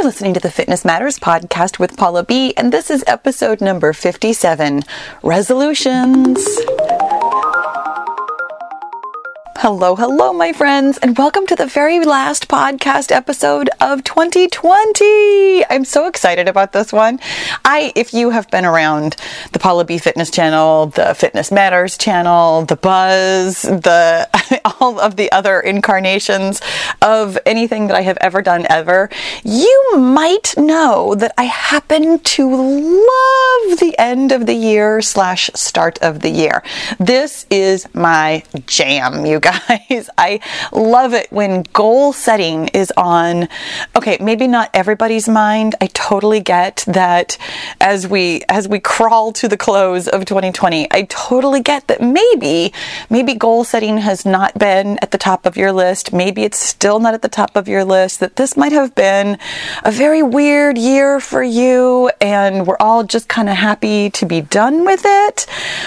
You're listening to the Fitness Matters podcast with Paula B, and this is episode number 57 Resolutions. Hello, hello, my friends, and welcome to the very last podcast episode of 2020. I'm so excited about this one. I, if you have been around the Paula B Fitness channel, the Fitness Matters channel, the Buzz, the all of the other incarnations of anything that I have ever done ever, you might know that I happen to love the end of the year slash start of the year. This is my jam, you guys guys. I love it when goal setting is on. Okay, maybe not everybody's mind. I totally get that as we as we crawl to the close of 2020. I totally get that maybe maybe goal setting has not been at the top of your list. Maybe it's still not at the top of your list. That this might have been a very weird year for you and we're all just kind of happy to be done with it.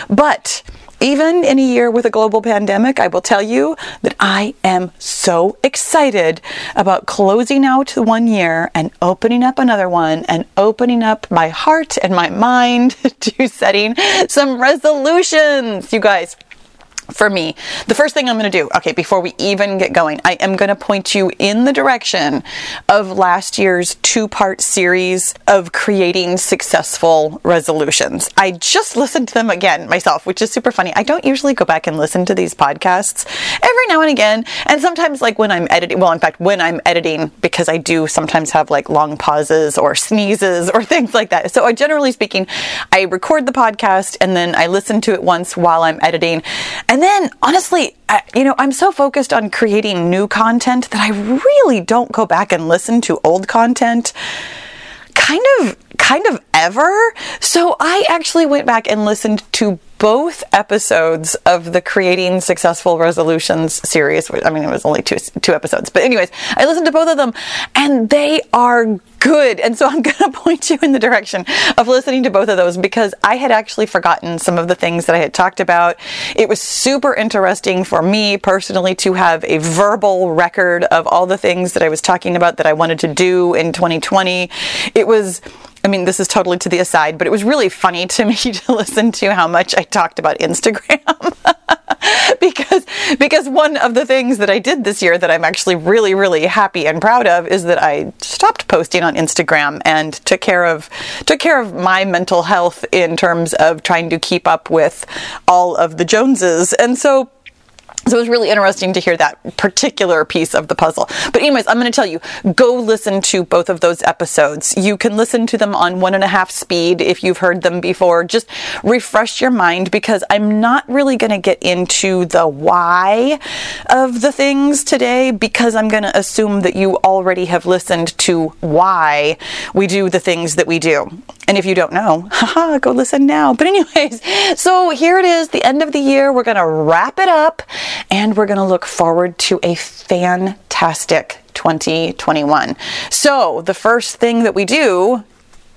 But even in a year with a global pandemic, I will tell you that I am so excited about closing out one year and opening up another one and opening up my heart and my mind to setting some resolutions. You guys, for me, the first thing I'm going to do, okay, before we even get going, I am going to point you in the direction of last year's two part series of creating successful resolutions. I just listened to them again myself, which is super funny. I don't usually go back and listen to these podcasts every now and again. And sometimes, like when I'm editing, well, in fact, when I'm editing, because I do sometimes have like long pauses or sneezes or things like that. So, I generally speaking, I record the podcast and then I listen to it once while I'm editing. And then, honestly, I, you know, I'm so focused on creating new content that I really don't go back and listen to old content. Kind of kind of ever. So I actually went back and listened to both episodes of the Creating Successful Resolutions series. I mean, it was only two two episodes, but anyways, I listened to both of them, and they are good. And so I'm going to point you in the direction of listening to both of those because I had actually forgotten some of the things that I had talked about. It was super interesting for me personally to have a verbal record of all the things that I was talking about that I wanted to do in 2020. It was I mean, this is totally to the aside, but it was really funny to me to listen to how much I talked about Instagram. because because one of the things that I did this year that I'm actually really really happy and proud of is that I stopped posting on Instagram and took care of took care of my mental health in terms of trying to keep up with all of the Joneses. And so so it was really interesting to hear that particular piece of the puzzle. But, anyways, I'm going to tell you go listen to both of those episodes. You can listen to them on one and a half speed if you've heard them before. Just refresh your mind because I'm not really going to get into the why of the things today because I'm going to assume that you already have listened to why we do the things that we do. And if you don't know, haha, go listen now. But, anyways, so here it is, the end of the year. We're going to wrap it up and we're going to look forward to a fantastic 2021. So, the first thing that we do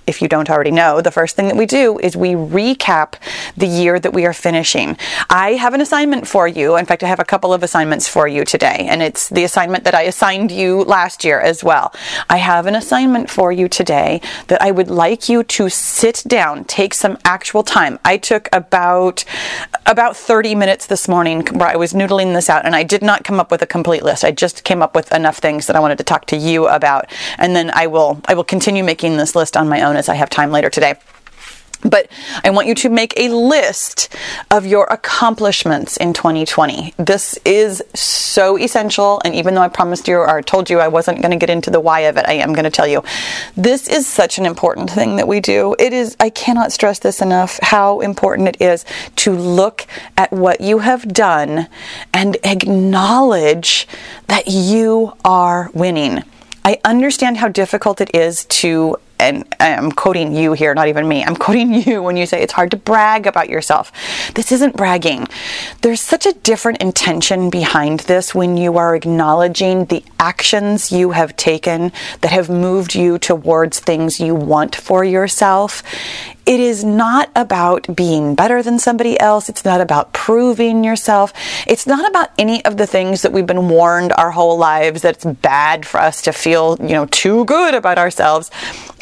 if you don't already know, the first thing that we do is we recap the year that we are finishing. I have an assignment for you. In fact, I have a couple of assignments for you today, and it's the assignment that I assigned you last year as well. I have an assignment for you today that I would like you to sit down, take some actual time. I took about about 30 minutes this morning where I was noodling this out, and I did not come up with a complete list. I just came up with enough things that I wanted to talk to you about, and then I will I will continue making this list on my own as I have time later today. But I want you to make a list of your accomplishments in 2020. This is so essential. And even though I promised you or told you I wasn't going to get into the why of it, I am going to tell you. This is such an important thing that we do. It is, I cannot stress this enough, how important it is to look at what you have done and acknowledge that you are winning. I understand how difficult it is to and I'm quoting you here, not even me, I'm quoting you when you say it's hard to brag about yourself. This isn't bragging. There's such a different intention behind this when you are acknowledging the actions you have taken that have moved you towards things you want for yourself. It is not about being better than somebody else. It's not about proving yourself. It's not about any of the things that we've been warned our whole lives that it's bad for us to feel, you know, too good about ourselves.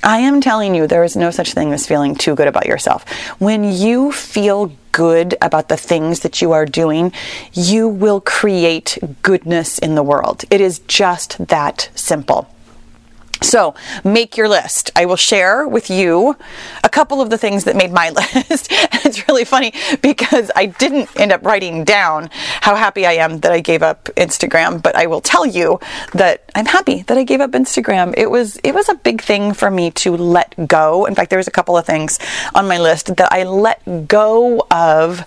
I am telling you, there is no such thing as feeling too good about yourself. When you feel good about the things that you are doing, you will create goodness in the world. It is just that simple. So make your list. I will share with you a couple of the things that made my list. it's really funny because I didn't end up writing down how happy I am that I gave up Instagram, but I will tell you that I'm happy that I gave up Instagram. It was it was a big thing for me to let go. In fact, there was a couple of things on my list that I let go of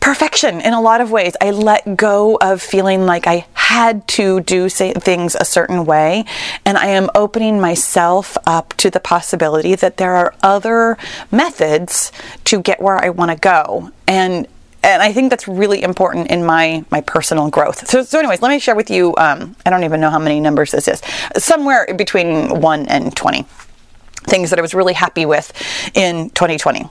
perfection in a lot of ways. I let go of feeling like I had to do things a certain way, and I am opening myself up to the possibility that there are other methods to get where I want to go. And and I think that's really important in my my personal growth. So, so anyways, let me share with you. Um, I don't even know how many numbers this is. Somewhere between one and twenty things that I was really happy with in 2020.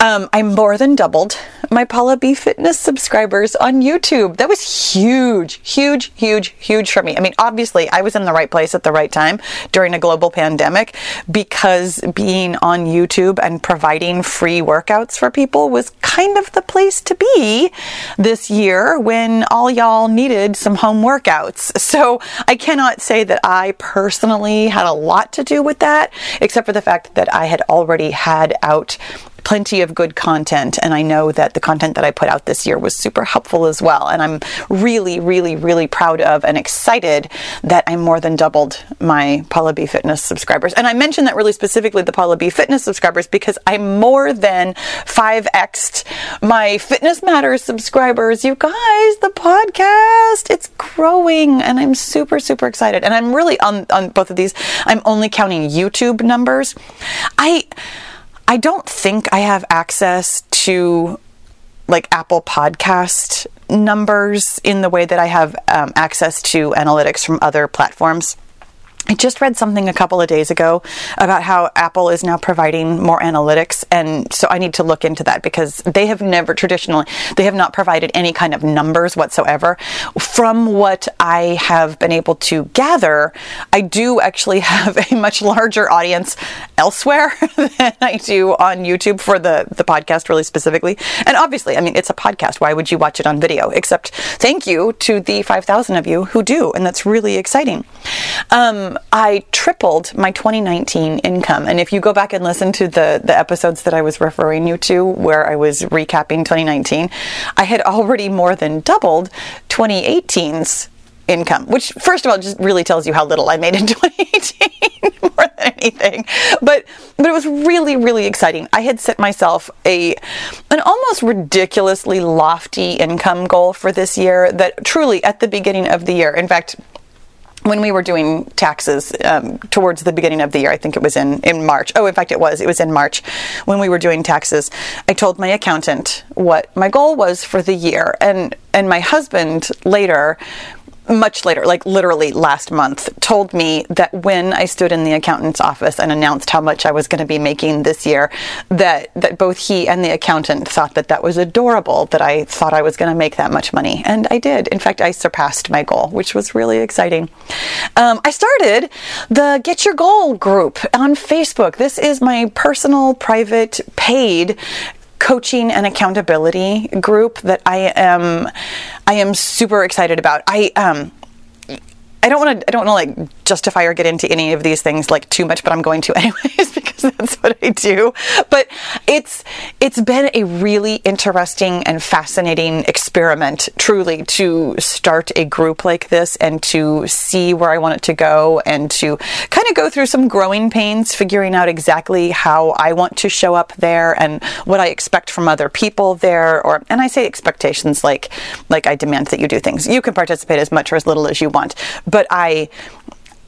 Um, I more than doubled my Paula B Fitness subscribers on YouTube. That was huge, huge, huge, huge for me. I mean, obviously, I was in the right place at the right time during a global pandemic because being on YouTube and providing free workouts for people was kind of the place to be this year when all y'all needed some home workouts. So I cannot say that I personally had a lot to do with that, except for the fact that I had already had out plenty of good content. And I know that the content that I put out this year was super helpful as well. And I'm really, really, really proud of and excited that I more than doubled my Paula B Fitness subscribers. And I mentioned that really specifically the Paula B Fitness subscribers because I more than 5x'd my Fitness Matters subscribers. You guys, the podcast, it's growing and I'm super, super excited. And I'm really on, on both of these, I'm only counting YouTube numbers. I, I don't think I have access to like Apple Podcast numbers in the way that I have um, access to analytics from other platforms. I just read something a couple of days ago about how Apple is now providing more analytics and so I need to look into that because they have never traditionally they have not provided any kind of numbers whatsoever. From what I have been able to gather, I do actually have a much larger audience elsewhere than I do on YouTube for the the podcast really specifically. And obviously, I mean it's a podcast. Why would you watch it on video? Except thank you to the 5000 of you who do and that's really exciting. Um, Um, I tripled my 2019 income. And if you go back and listen to the, the episodes that I was referring you to, where I was recapping 2019, I had already more than doubled 2018's income, which first of all just really tells you how little I made in 2018 more than anything. But but it was really really exciting. I had set myself a an almost ridiculously lofty income goal for this year that truly at the beginning of the year. In fact, when we were doing taxes um, towards the beginning of the year, I think it was in, in March. Oh, in fact, it was. It was in March when we were doing taxes. I told my accountant what my goal was for the year, and and my husband later much later, like literally last month, told me that when I stood in the accountant's office and announced how much I was going to be making this year, that that both he and the accountant thought that that was adorable. That I thought I was going to make that much money, and I did. In fact, I surpassed my goal, which was really exciting. Um, I started the Get Your Goal group on Facebook. This is my personal, private, paid coaching and accountability group that I am I am super excited about. I um I don't want to. I don't want to like justify or get into any of these things like too much, but I'm going to anyways because that's what I do. But it's it's been a really interesting and fascinating experiment, truly, to start a group like this and to see where I want it to go and to kind of go through some growing pains, figuring out exactly how I want to show up there and what I expect from other people there. Or and I say expectations like like I demand that you do things. You can participate as much or as little as you want but I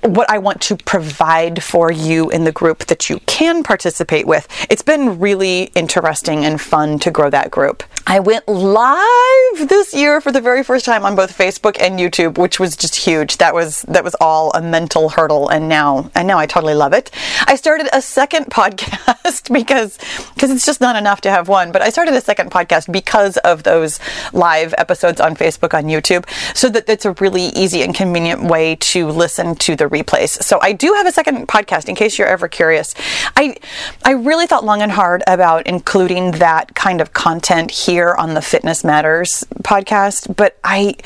what I want to provide for you in the group that you can participate with. It's been really interesting and fun to grow that group. I went live this year for the very first time on both Facebook and YouTube, which was just huge. That was that was all a mental hurdle and now and now I totally love it. I started a second podcast because because it's just not enough to have one, but I started a second podcast because of those live episodes on Facebook on YouTube so that it's a really easy and convenient way to listen to the replays. So I do have a second podcast in case you're ever curious. I I really thought long and hard about including that kind of content here on the Fitness Matters podcast, but I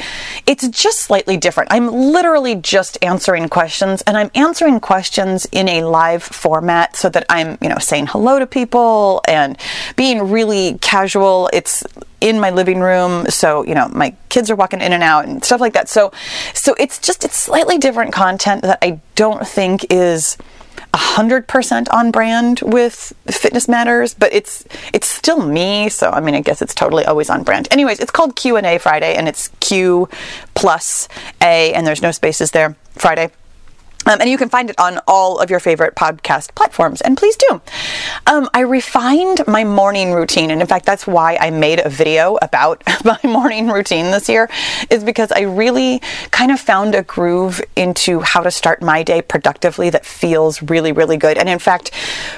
it's just slightly different. I'm literally just answering questions and I'm answering questions in a live format so that I'm, you know, saying hello to people and being really casual. It's in my living room so you know my kids are walking in and out and stuff like that. So so it's just it's slightly different content that i don't think is 100% on brand with fitness matters but it's it's still me so i mean i guess it's totally always on brand. Anyways it's called q&a friday and it's q plus a and there's no spaces there. Friday um, and you can find it on all of your favorite podcast platforms. And please do. Um, I refined my morning routine. And in fact, that's why I made a video about my morning routine this year, is because I really kind of found a groove into how to start my day productively that feels really, really good. And in fact,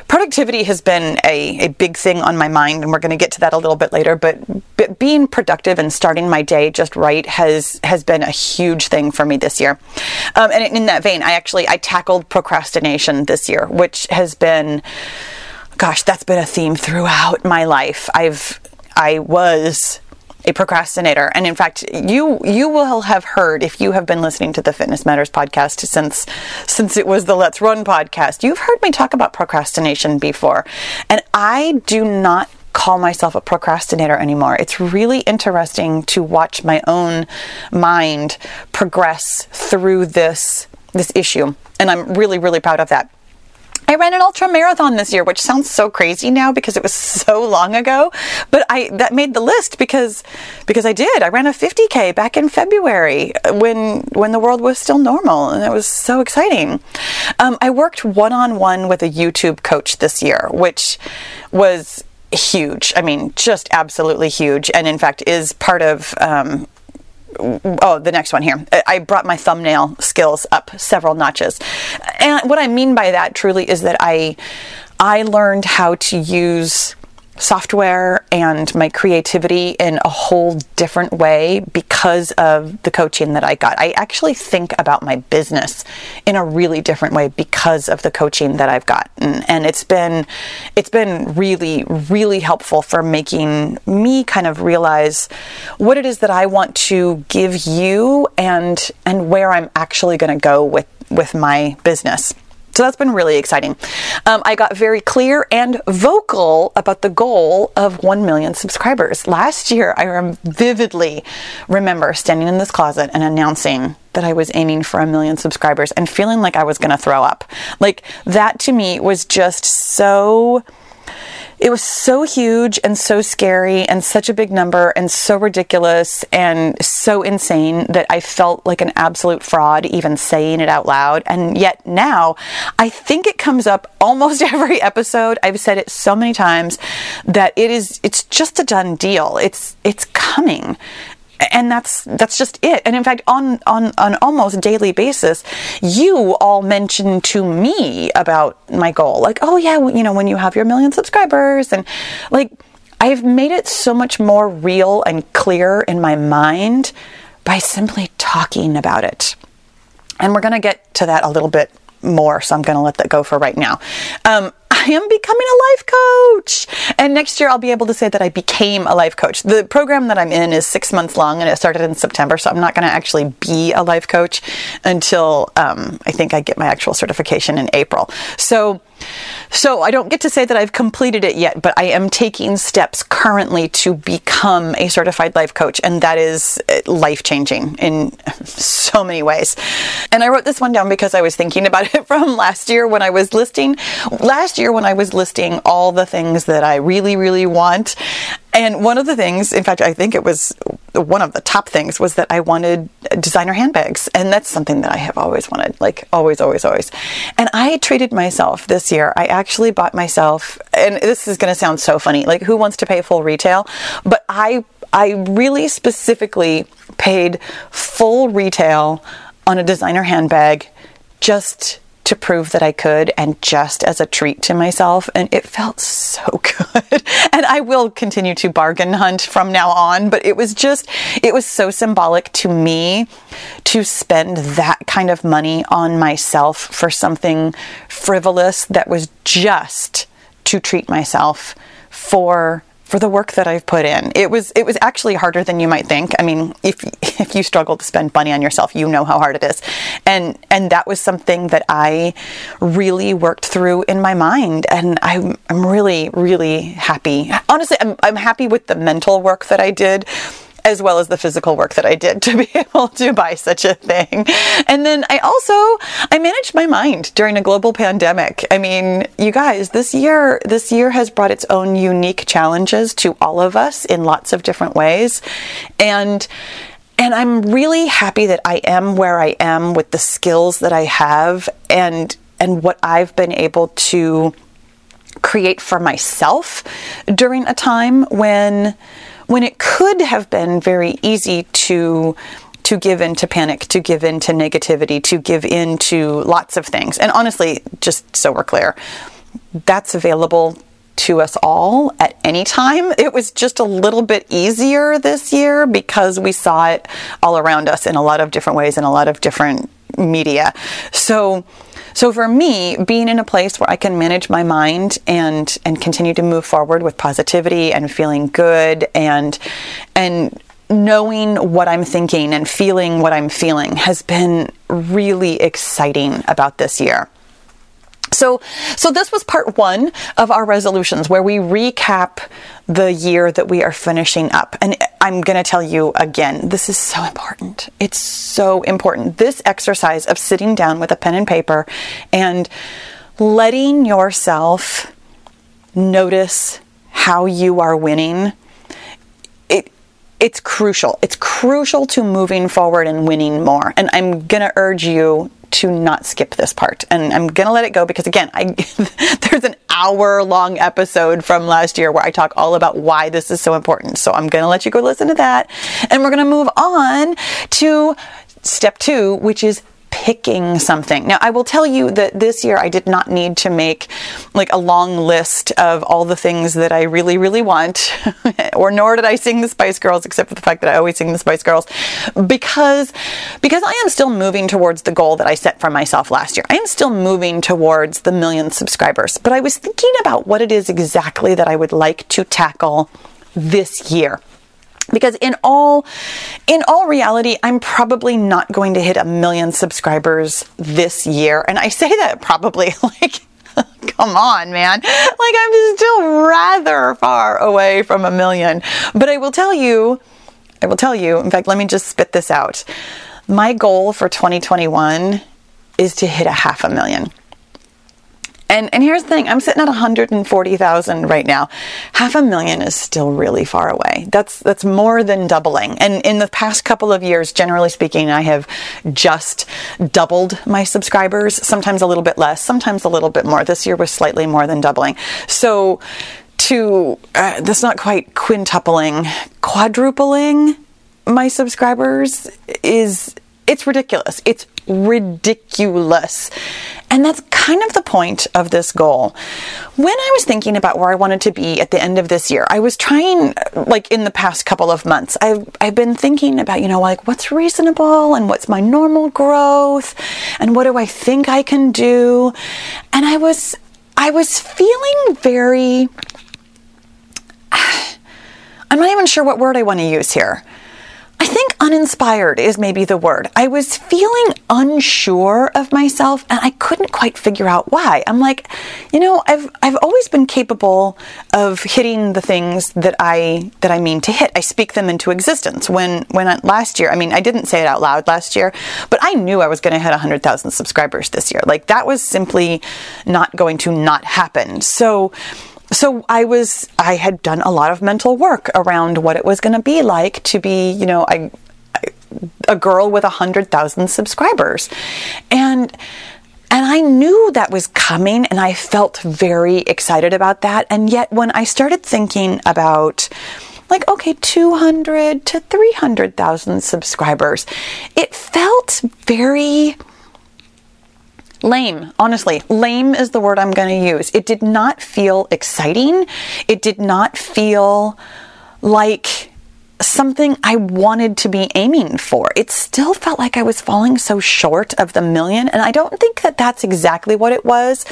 productivity has been a, a big thing on my mind. And we're going to get to that a little bit later. But, but being productive and starting my day just right has, has been a huge thing for me this year. Um, and in that vein, I actually actually I tackled procrastination this year, which has been gosh, that's been a theme throughout my life. I've I was a procrastinator and in fact you you will have heard if you have been listening to the fitness matters podcast since since it was the let's run podcast you've heard me talk about procrastination before and i do not call myself a procrastinator anymore. It's really interesting to watch my own mind progress through this this issue. And I'm really, really proud of that. I ran an ultra marathon this year, which sounds so crazy now because it was so long ago, but I that made the list because because I did. I ran a 50k back in February when when the world was still normal, and it was so exciting. Um, I worked one on one with a YouTube coach this year, which was huge. I mean, just absolutely huge, and in fact is part of um, oh, the next one here. I brought my thumbnail skills up several notches. And what I mean by that truly is that I I learned how to use software and my creativity in a whole different way because of the coaching that I got. I actually think about my business in a really different way because of the coaching that I've gotten. And it's been it's been really really helpful for making me kind of realize what it is that I want to give you and and where I'm actually going to go with with my business. So that's been really exciting. Um, I got very clear and vocal about the goal of 1 million subscribers. Last year, I rem- vividly remember standing in this closet and announcing that I was aiming for a million subscribers and feeling like I was going to throw up. Like, that to me was just so it was so huge and so scary and such a big number and so ridiculous and so insane that I felt like an absolute fraud even saying it out loud. And yet now I think it comes up almost every episode. I've said it so many times that it is it's just a done deal. It's it's coming and that's that's just it. And in fact on on on almost daily basis you all mention to me about my goal. Like oh yeah you know when you have your million subscribers and like i've made it so much more real and clear in my mind by simply talking about it. And we're going to get to that a little bit more so i'm going to let that go for right now. Um, I am becoming a life coach. And next year I'll be able to say that I became a life coach. The program that I'm in is six months long and it started in September. So I'm not going to actually be a life coach until um, I think I get my actual certification in April. So so I don't get to say that I've completed it yet, but I am taking steps currently to become a certified life coach, and that is uh, life changing in so many ways. And I wrote this one down because I was thinking about it from last year when I was listing. Last year, when I was listing all the things that I really, really want, and one of the things, in fact, I think it was one of the top things was that I wanted designer handbags. And that's something that I have always wanted, like always, always, always. And I treated myself this year. I actually bought myself, and this is going to sound so funny, like who wants to pay full retail? But I, I really specifically paid full retail on a designer handbag just to prove that I could and just as a treat to myself. And it felt so good. and I will continue to bargain hunt from now on, but it was just, it was so symbolic to me to spend that kind of money on myself for something frivolous that was just to treat myself for for the work that I've put in. It was it was actually harder than you might think. I mean, if if you struggle to spend money on yourself, you know how hard it is. And and that was something that I really worked through in my mind and I'm I'm really really happy. Honestly, I'm I'm happy with the mental work that I did as well as the physical work that I did to be able to buy such a thing. And then I also I managed my mind during a global pandemic. I mean, you guys, this year this year has brought its own unique challenges to all of us in lots of different ways. And and I'm really happy that I am where I am with the skills that I have and and what I've been able to create for myself during a time when when it could have been very easy to to give in to panic, to give in to negativity, to give in to lots of things. And honestly, just so we're clear, that's available to us all at any time. It was just a little bit easier this year because we saw it all around us in a lot of different ways in a lot of different media. So so for me, being in a place where I can manage my mind and and continue to move forward with positivity and feeling good and and knowing what I'm thinking and feeling what I'm feeling has been really exciting about this year. So, so this was part one of our resolutions where we recap the year that we are finishing up. And I'm going to tell you again, this is so important. It's so important. This exercise of sitting down with a pen and paper and letting yourself notice how you are winning. It, it's crucial. It's crucial to moving forward and winning more. And I'm going to urge you to not skip this part. And I'm going to let it go because again, I there's an hour long episode from last year where I talk all about why this is so important. So I'm going to let you go listen to that. And we're going to move on to step 2, which is picking something. Now, I will tell you that this year I did not need to make like a long list of all the things that I really, really want, or nor did I sing the Spice Girls, except for the fact that I always sing the Spice Girls, because because I am still moving towards the goal that I set for myself last year. I am still moving towards the million subscribers, but I was thinking about what it is exactly that I would like to tackle this year because in all in all reality i'm probably not going to hit a million subscribers this year. And i say that probably like come on man. Like i'm still rather far away from a million. But i will tell you i will tell you in fact let me just spit this out. My goal for 2021 is to hit a half a million and and here's the thing, I'm sitting at 140,000 right now. Half a million is still really far away. That's that's more than doubling. And in the past couple of years, generally speaking, I have just doubled my subscribers, sometimes a little bit less, sometimes a little bit more. This year was slightly more than doubling. So to uh, that's not quite quintupling, quadrupling my subscribers is it's ridiculous. It's ridiculous. And that's kind of the point of this goal. When I was thinking about where I wanted to be at the end of this year, I was trying, like in the past couple of months, I've, I've been thinking about, you know, like what's reasonable and what's my normal growth and what do I think I can do. And I was, I was feeling very, I'm not even sure what word I want to use here. Uninspired is maybe the word. I was feeling unsure of myself and I couldn't quite figure out why. I'm like, you know, I've I've always been capable of hitting the things that I that I mean to hit. I speak them into existence. When when I, last year, I mean, I didn't say it out loud last year, but I knew I was going to hit 100,000 subscribers this year. Like that was simply not going to not happen. So so I was, I had done a lot of mental work around what it was going to be like to be, you know, I, a girl with a hundred thousand subscribers, and and I knew that was coming, and I felt very excited about that. And yet, when I started thinking about like okay 200 to 300,000 subscribers it felt very lame. Honestly lame is the word i'm going to use. It did not feel exciting. It did not feel like something I wanted to be aiming for. It still felt like I was falling so short of the million, and I don't think that that's exactly what it was,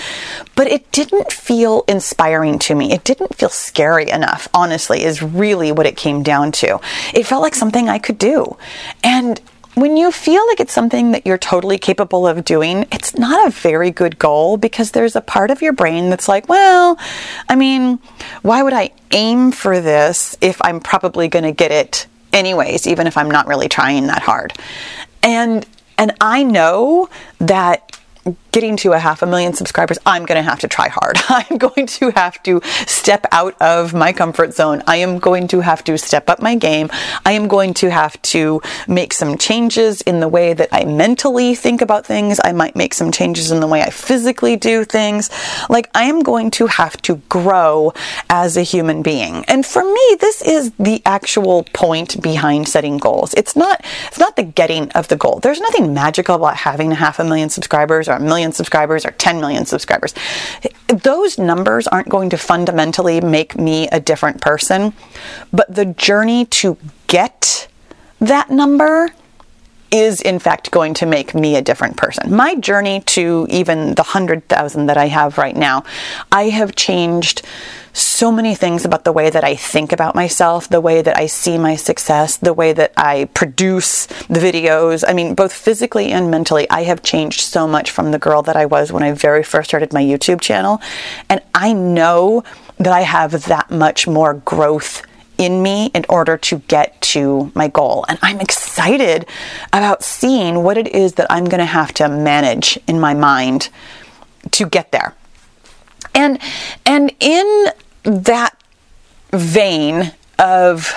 but it didn't feel inspiring to me. It didn't feel scary enough, honestly, is really what it came down to. It felt like something I could do. And when you feel like it's something that you're totally capable of doing, it's not a very good goal because there's a part of your brain that's like, well, I mean, why would I aim for this if I'm probably going to get it anyways, even if I'm not really trying that hard? And and I know that getting to a half a million subscribers, I'm going to have to try hard. I'm going to have to step out of my comfort zone. I am going to have to step up my game. I am going to have to make some changes in the way that I mentally think about things. I might make some changes in the way I physically do things. Like I am going to have to grow as a human being. And for me, this is the actual point behind setting goals. It's not it's not the getting of the goal. There's nothing magical about having a half a million subscribers or a million subscribers or 10 million subscribers. Those numbers aren't going to fundamentally make me a different person, but the journey to get that number is in fact going to make me a different person. My journey to even the 100,000 that I have right now, I have changed so many things about the way that I think about myself, the way that I see my success, the way that I produce the videos. I mean, both physically and mentally, I have changed so much from the girl that I was when I very first started my YouTube channel. And I know that I have that much more growth in me in order to get to my goal. And I'm excited about seeing what it is that I'm going to have to manage in my mind to get there. And and in that vein of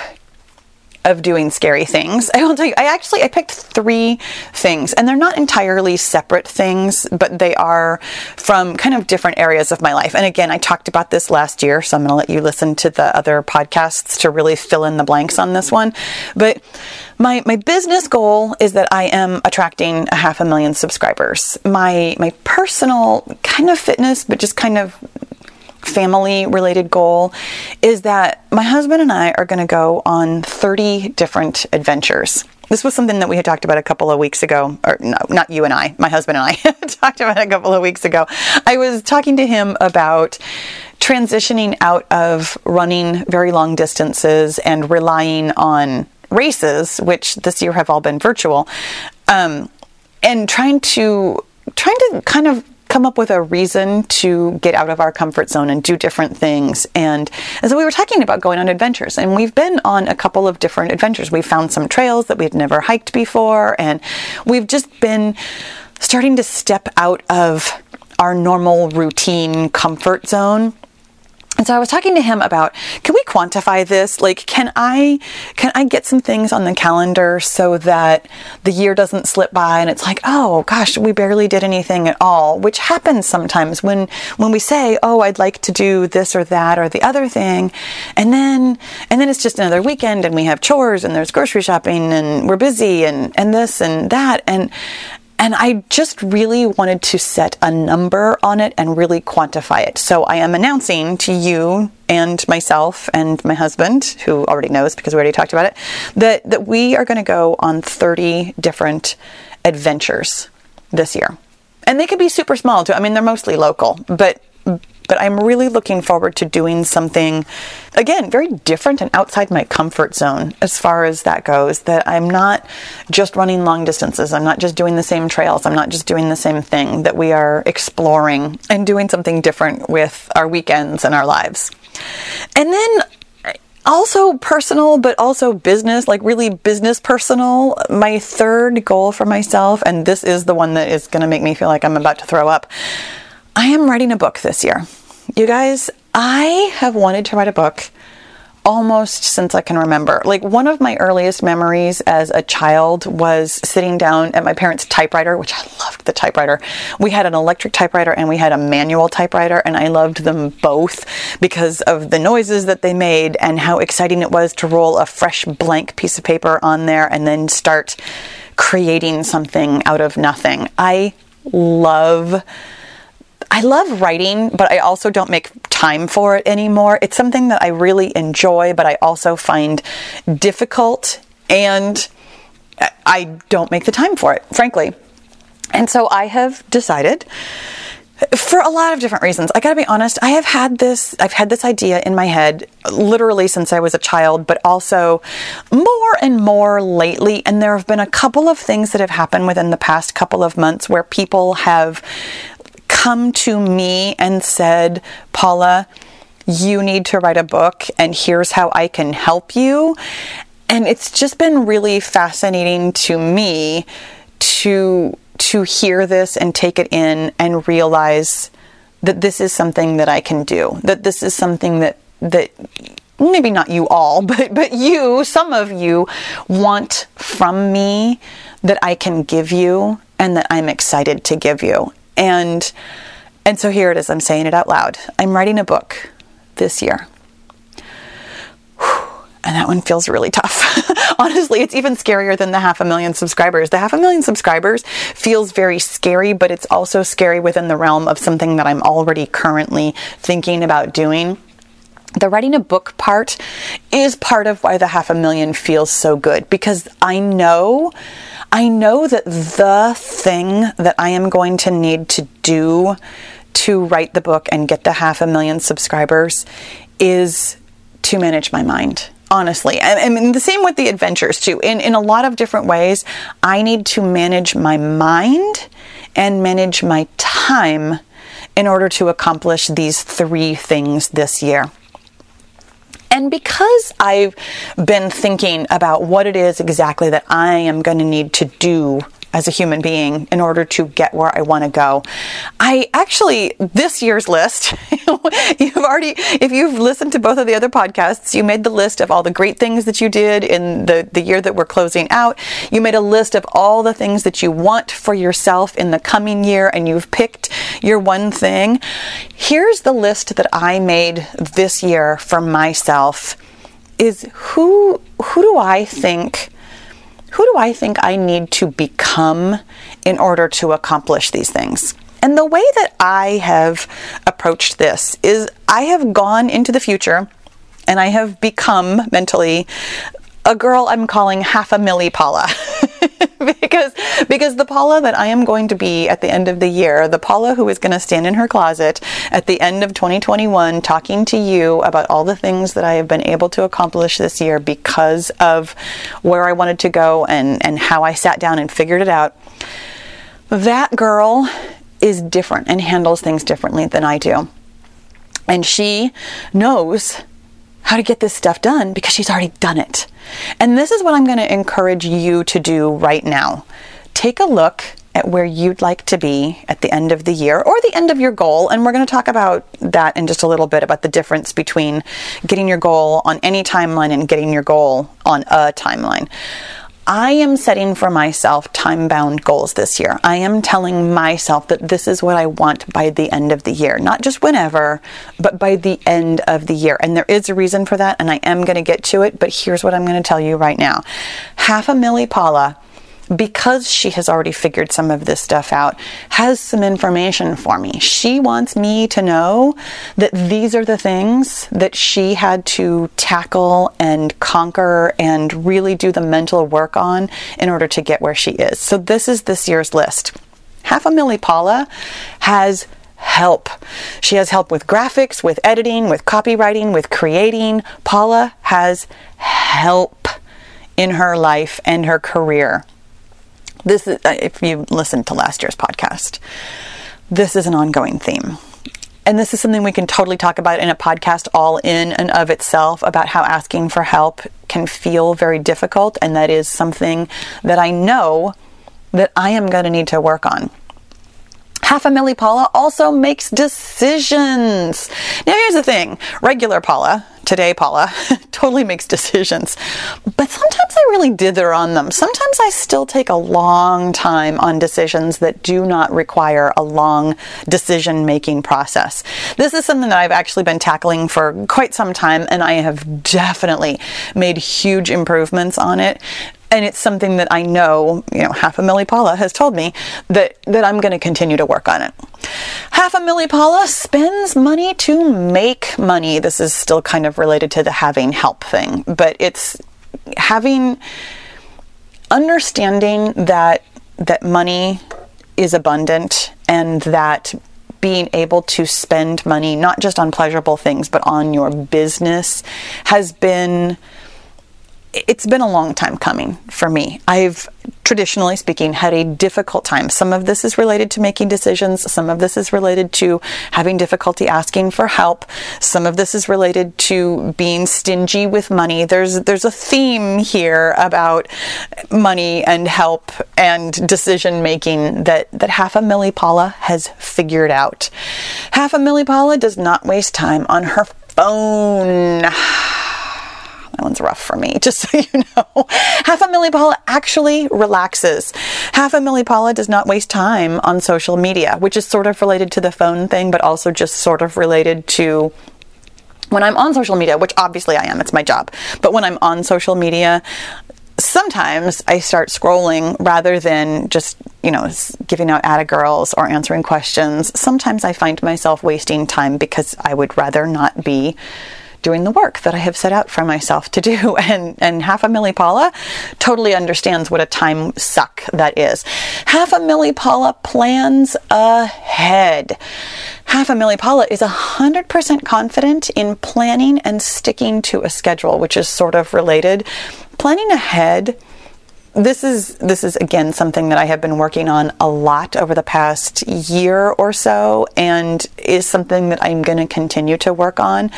of doing scary things. I will tell you, I actually I picked three things, and they're not entirely separate things, but they are from kind of different areas of my life. And again, I talked about this last year, so I'm going to let you listen to the other podcasts to really fill in the blanks on this one. But my my business goal is that I am attracting a half a million subscribers. My my personal kind of fitness, but just kind of family related goal is that my husband and I are going to go on 30 different adventures. This was something that we had talked about a couple of weeks ago, or no, not you and I, my husband and I talked about a couple of weeks ago. I was talking to him about transitioning out of running very long distances and relying on races, which this year have all been virtual, um, and trying to trying to kind of come up with a reason to get out of our comfort zone and do different things. And, and so we were talking about going on adventures, and we've been on a couple of different adventures. We've found some trails that we'd never hiked before, and we've just been starting to step out of our normal routine comfort zone and so I was talking to him about can we quantify this? Like can I can I get some things on the calendar so that the year doesn't slip by and it's like, "Oh gosh, we barely did anything at all," which happens sometimes when when we say, "Oh, I'd like to do this or that or the other thing." And then and then it's just another weekend and we have chores and there's grocery shopping and we're busy and and this and that and and I just really wanted to set a number on it and really quantify it. So I am announcing to you and myself and my husband, who already knows because we already talked about it, that, that we are going to go on 30 different adventures this year. And they could be super small too. I mean, they're mostly local, but but I'm really looking forward to doing something, again, very different and outside my comfort zone as far as that goes. That I'm not just running long distances, I'm not just doing the same trails, I'm not just doing the same thing, that we are exploring and doing something different with our weekends and our lives. And then also personal, but also business, like really business personal. My third goal for myself, and this is the one that is going to make me feel like I'm about to throw up. I am writing a book this year. You guys, I have wanted to write a book almost since I can remember. Like one of my earliest memories as a child was sitting down at my parents' typewriter, which I loved the typewriter. We had an electric typewriter and we had a manual typewriter, and I loved them both because of the noises that they made and how exciting it was to roll a fresh blank piece of paper on there and then start creating something out of nothing. I love I love writing, but I also don't make time for it anymore. It's something that I really enjoy, but I also find difficult and I don't make the time for it, frankly. And so I have decided for a lot of different reasons. I got to be honest, I have had this I've had this idea in my head literally since I was a child, but also more and more lately and there have been a couple of things that have happened within the past couple of months where people have come to me and said, Paula, you need to write a book, and here's how I can help you. And it's just been really fascinating to me to to hear this and take it in and realize that this is something that I can do. That this is something that that maybe not you all, but but you, some of you want from me that I can give you and that I'm excited to give you. And and so here it is. I'm saying it out loud. I'm writing a book this year. And that one feels really tough. Honestly, it's even scarier than the half a million subscribers. The half a million subscribers feels very scary, but it's also scary within the realm of something that I'm already currently thinking about doing the writing a book part is part of why the half a million feels so good because I know I know that the thing that I am going to need to do to write the book and get to half a million subscribers is to manage my mind honestly. I, mean, the same with the adventures too. In in a lot of different ways, I need to manage my mind and manage my time in order to accomplish these three things this year. And because I've been thinking about what it is exactly that I am going to need to do as a human being in order to get where I want to go. I actually, this year's list, you've already, if you've listened to both of the other podcasts, you made the list of all the great things that you did in the, the year that we're closing out. You made a list of all the things that you want for yourself in the coming year, and you've picked your one thing. Here's the list that I made this year for myself is who who do I think who do I think I need to become in order to accomplish these things? And the way that I have approached this is I have gone into the future and I have become mentally a girl I'm calling half a milli Paula. because because the Paula that I am going to be at the end of the year, the Paula who is going to stand in her closet at the end of 2021 talking to you about all the things that I have been able to accomplish this year because of where I wanted to go and and how I sat down and figured it out. That girl is different and handles things differently than I do. And she knows how to get this stuff done because she's already done it. And this is what I'm going to encourage you to do right now. Take a look at where you'd like to be at the end of the year or the end of your goal. And we're going to talk about that in just a little bit about the difference between getting your goal on any timeline and getting your goal on a timeline. I am setting for myself time bound goals this year. I am telling myself that this is what I want by the end of the year, not just whenever, but by the end of the year. And there is a reason for that, and I am going to get to it, but here's what I'm going to tell you right now. Half a milli Paula because she has already figured some of this stuff out, has some information for me. She wants me to know that these are the things that she had to tackle and conquer and really do the mental work on in order to get where she is. So, this is this year's list. Half a Milli Paula has help. She has help with graphics, with editing, with copywriting, with creating. Paula has help in her life and her career. This is, uh, if you listened to last year's podcast, this is an ongoing theme. And this is something we can totally talk about in a podcast all in and of itself about how asking for help can feel very difficult. And that is something that I know that I am going to need to work on. Half a milli Paula also makes decisions. Now, here's the thing regular Paula, today Paula, totally makes decisions. But sometimes I really dither on them. Sometimes I still take a long time on decisions that do not require a long decision making process. This is something that I've actually been tackling for quite some time, and I have definitely made huge improvements on it and it's something that I know, you know, half a milli Paula has told me that that I'm going to continue to work on it. Half a milli Paula spends money to make money. This is still kind of related to the having help thing, but it's having understanding that that money is abundant and that being able to spend money not just on pleasurable things but on your business has been it's been a long time coming for me. I've traditionally speaking had a difficult time. Some of this is related to making decisions, some of this is related to having difficulty asking for help, some of this is related to being stingy with money. There's there's a theme here about money and help and decision making that that half a milli Paula has figured out. Half a milli Paula does not waste time on her phone that one's rough for me, just so you know. Half a milli Paula actually relaxes. Half a milli Paula does not waste time on social media, which is sort of related to the phone thing, but also just sort of related to when I'm on social media, which obviously I am, it's my job, but when I'm on social media, sometimes I start scrolling rather than just, you know, giving out at girls or answering questions. Sometimes I find myself wasting time because I would rather not be doing the work that I have set out for myself to do. And, and half a milli Paula totally understands what a time suck that is. Half a milli Paula plans ahead. Half a milli Paula is 100% confident in planning and sticking to a schedule, which is sort of related. Planning ahead this is this is again something that I have been working on a lot over the past year or so and is something that I'm going to continue to work on.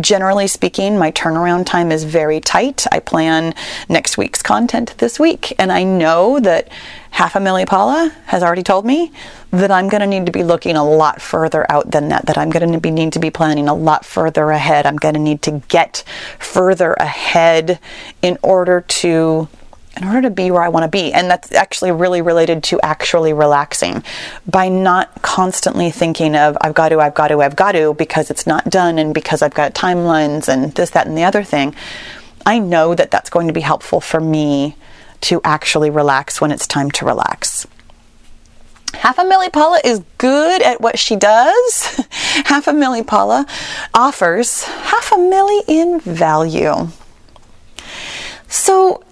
Generally speaking, my turnaround time is very tight. I plan next week's content this week and I know that half a milli Paula has already told me that I'm going to need to be looking a lot further out than that that I'm going to be need to be planning a lot further ahead. I'm going to need to get further ahead in order to in order to be where I want to be. And that's actually really related to actually relaxing by not constantly thinking of, I've got to, I've got to, I've got to, because it's not done and because I've got timelines and this, that, and the other thing. I know that that's going to be helpful for me to actually relax when it's time to relax. Half a Milli Paula is good at what she does. half a Milli Paula offers half a milli in value. So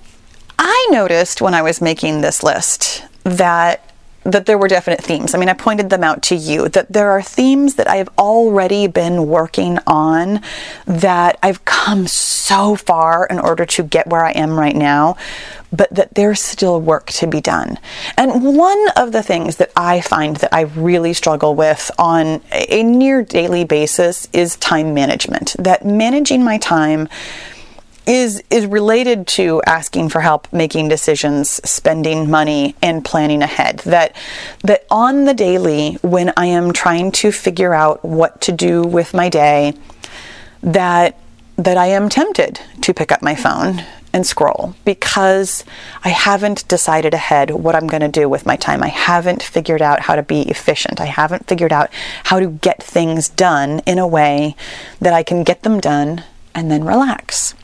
I noticed when I was making this list that that there were definite themes. I mean, I pointed them out to you that there are themes that I've already been working on that I've come so far in order to get where I am right now, but that there's still work to be done. And one of the things that I find that I really struggle with on a near daily basis is time management. That managing my time is is related to asking for help, making decisions, spending money, and planning ahead. That that on the daily, when I am trying to figure out what to do with my day, that that I am tempted to pick up my phone and scroll because I haven't decided ahead what I'm going to do with my time. I haven't figured out how to be efficient. I haven't figured out how to get things done in a way that I can get them done and then relax.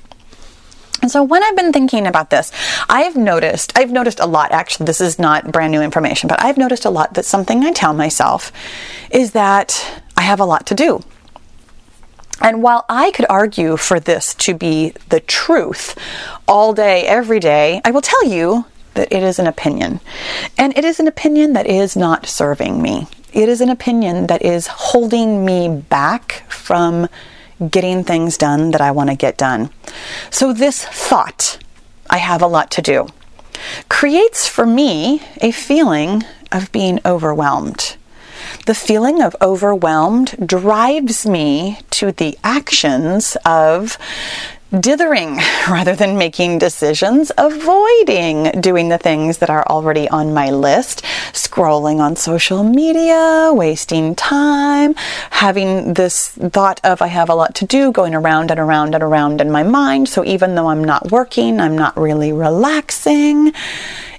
And so when I've been thinking about this, I've noticed, I've noticed a lot, actually, this is not brand new information, but I've noticed a lot that something I tell myself is that I have a lot to do. And while I could argue for this to be the truth all day, every day, I will tell you that it is an opinion. And it is an opinion that is not serving me. It is an opinion that is holding me back from getting things done that I want to get done. So, this thought, I have a lot to do, creates for me a feeling of being overwhelmed. The feeling of overwhelmed drives me to the actions of dithering rather than making decisions, avoiding doing the things that are already on my list, scrolling on social media, wasting time, having this thought of I have a lot to do going around and around and around in my mind. So even though I'm not working, I'm not really relaxing.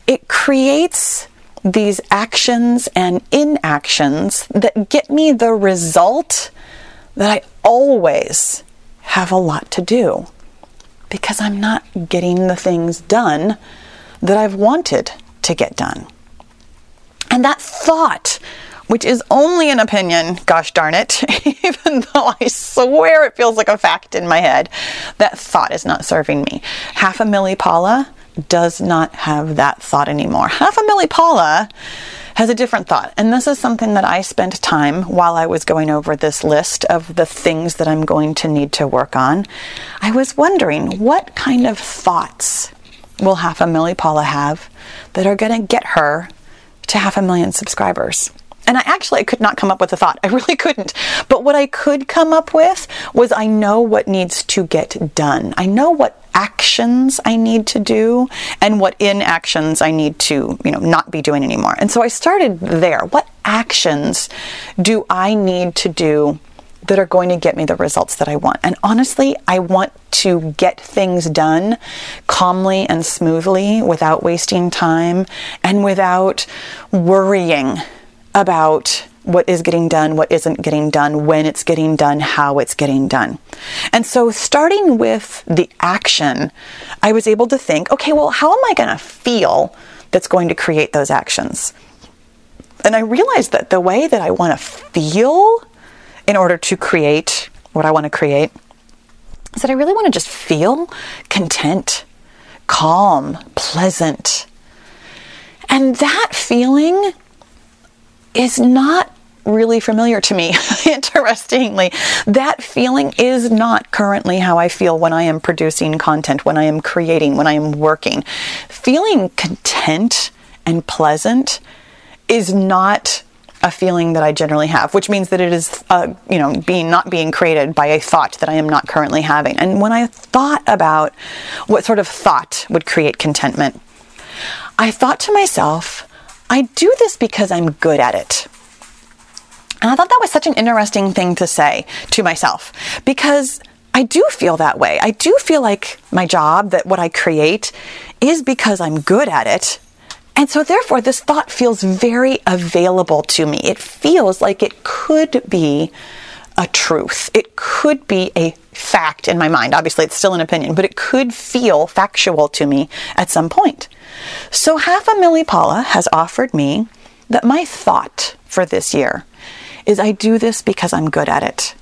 It creates these actions and inactions that get me the result that I always have a lot to do because I'm not getting the things done that I've wanted to get done. And that thought, which is only an opinion, gosh darn it, even though I swear it feels like a fact in my head, that thought is not serving me. Half a milli Paula does not have that thought anymore. Half a milli Paula has a different thought. And this is something that I spent time while I was going over this list of the things that I'm going to need to work on. I was wondering what kind of thoughts will half a milli Paula have that are going to get her to half a million subscribers? And I actually I could not come up with a thought. I really couldn't. But what I could come up with was I know what needs to get done. I know what actions I need to do and what inactions I need to, you know, not be doing anymore. And so I started there. What actions do I need to do that are going to get me the results that I want? And honestly, I want to get things done calmly and smoothly without wasting time and without worrying about what is getting done, what isn't getting done, when it's getting done, how it's getting done. And so, starting with the action, I was able to think okay, well, how am I going to feel that's going to create those actions? And I realized that the way that I want to feel in order to create what I want to create is that I really want to just feel content, calm, pleasant. And that feeling is not really familiar to me, interestingly. That feeling is not currently how I feel when I am producing content, when I am creating, when I am working. Feeling content and pleasant is not a feeling that I generally have, which means that it is, uh, you know, being not being created by a thought that I am not currently having. And when I thought about what sort of thought would create contentment, I thought to myself, I do this because I'm good at it. And I thought that was such an interesting thing to say to myself because I do feel that way. I do feel like my job, that what I create, is because I'm good at it. And so, therefore, this thought feels very available to me. It feels like it could be a truth. It could be a fact in my mind. Obviously, it's still an opinion, but it could feel factual to me at some point. So, half a milli Paula has offered me that my thought for this year is I do this because I'm good at it,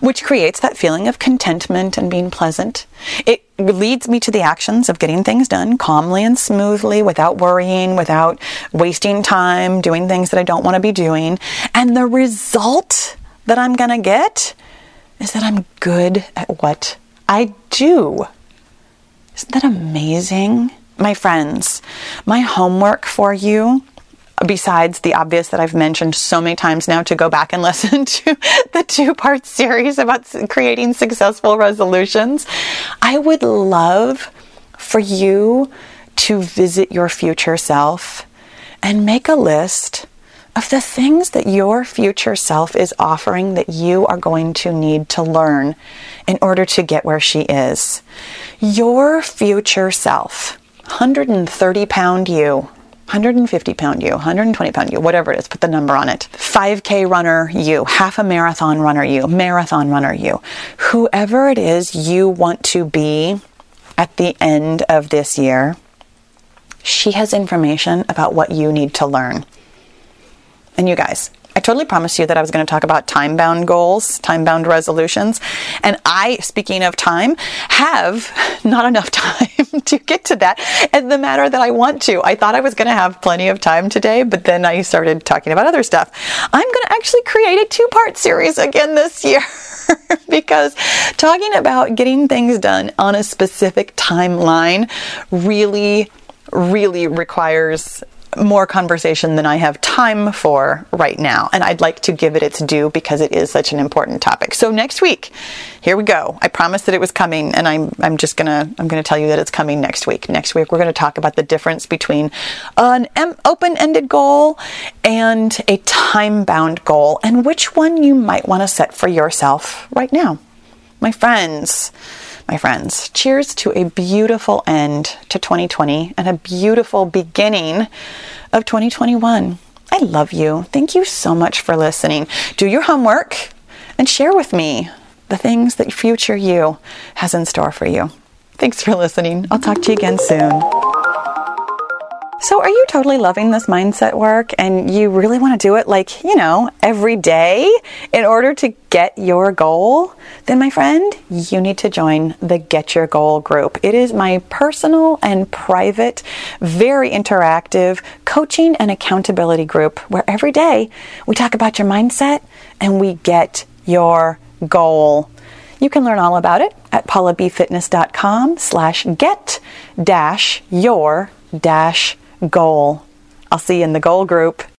which creates that feeling of contentment and being pleasant. It leads me to the actions of getting things done calmly and smoothly without worrying, without wasting time doing things that I don't want to be doing. And the result that I'm going to get is that I'm good at what I do. Isn't that amazing? my friends, my homework for you, besides the obvious that I've mentioned so many times now, to go back and listen to the two part series about creating successful resolutions, I would love for you to visit your future self and make a list of the things that your future self is offering that you are going to need to learn in order to get where she is. Your future self 130 pound you, 150 pound you, 120 pound you, whatever it is, put the number on it. 5K runner you, half a marathon runner you, marathon runner you, whoever it is you want to be at the end of this year, she has information about what you need to learn. And you guys, I totally promised you that I was going to talk about time bound goals, time bound resolutions. And I, speaking of time, have not enough time to get to that in the matter that I want to. I thought I was going to have plenty of time today, but then I started talking about other stuff. I'm going to actually create a two part series again this year. because talking about getting things done on a specific timeline really, really requires more conversation than I have time for right now. And I'd like to give it its due because it is such an important topic. So next week, here we go. I promised that it was coming and I'm, I'm just gonna, I'm gonna tell you that it's coming next week. Next week, we're gonna talk about the difference between an open-ended goal and a time-bound goal and which one you might want to set for yourself right now. My friends, my friends. Cheers to a beautiful end to 2020 and a beautiful beginning of 2021. I love you. Thank you so much for listening. Do your homework and share with me the things that future you has in store for you. Thanks for listening. I'll talk to you again soon. So, are you totally loving this mindset work and you really want to do it like, you know, every day in order to get your goal? Then, my friend, you need to join the Get Your Goal group. It is my personal and private, very interactive coaching and accountability group where every day we talk about your mindset and we get your goal. You can learn all about it at paulabfitness.com slash get dash your dash goal. I'll see you in the goal group.